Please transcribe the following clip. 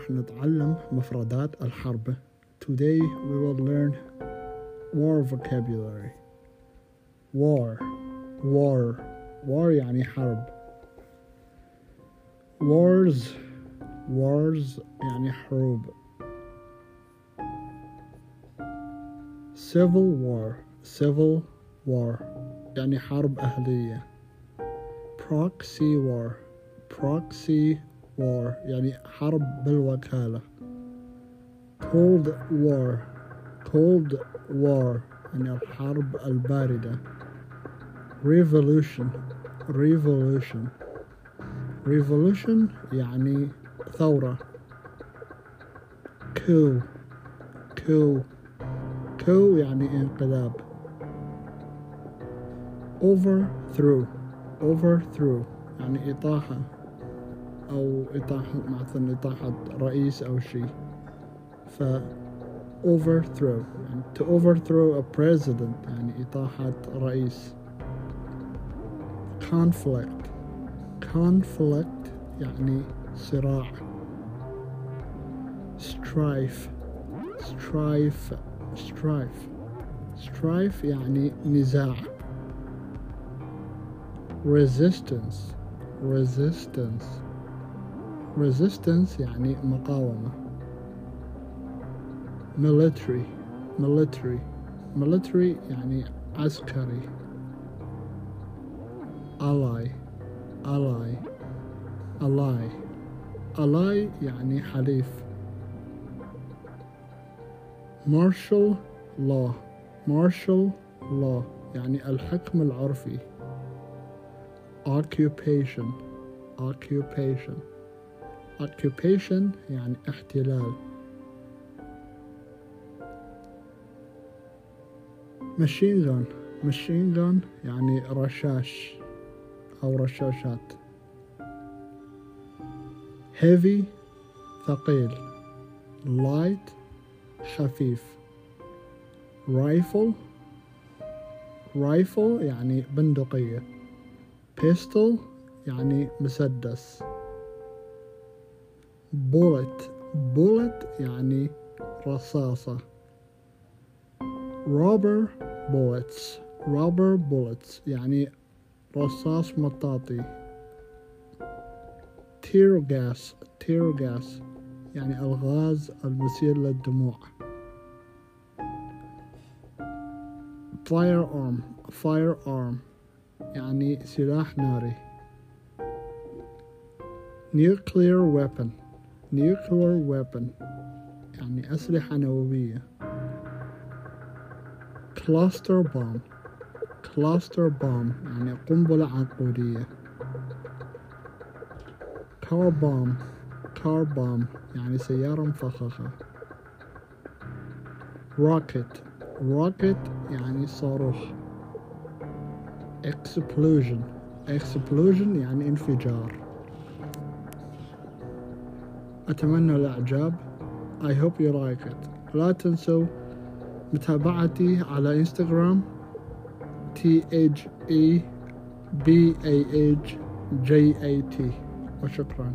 راح نتعلم مفردات الحرب Today we will learn war vocabulary war war war يعني حرب wars wars يعني حروب civil war civil war يعني حرب أهلية proxy war proxy war يعني حرب بالوكالة cold war cold war يعني الحرب الباردة revolution revolution revolution يعني ثورة coup coup coup يعني انقلاب overthrow overthrow يعني إطاحة أو إطاحة مثلا إطاحة رئيس أو شيء ف overthrow يعني to overthrow a president يعني إطاحة رئيس conflict conflict يعني صراع strife strife strife strife يعني نزاع resistance resistance resistance يعني مقاومة military military military يعني عسكري ally ally ally ally يعني حليف martial law martial law يعني الحكم العرفي occupation occupation Occupation يعني احتلال machine gun machine gun يعني رشاش أو رشاشات heavy ثقيل light خفيف rifle rifle يعني بندقية pistol يعني مسدس bullet bullet يعني رصاصة rubber bullets rubber bullets يعني رصاص مطاطي tear gas tear gas يعني الغاز المسيل للدموع firearm يعني سلاح ناري nuclear weapon nuclear weapon يعني أسلحة نووية cluster bomb cluster bomb يعني قنبلة عنقودية car bomb car bomb يعني سيارة مفخخة rocket rocket يعني صاروخ explosion explosion يعني انفجار أتمنى الإعجاب. I hope you like it. لا تنسوا متابعتي على إنستغرام. T H E B A H J A T. وشكرا.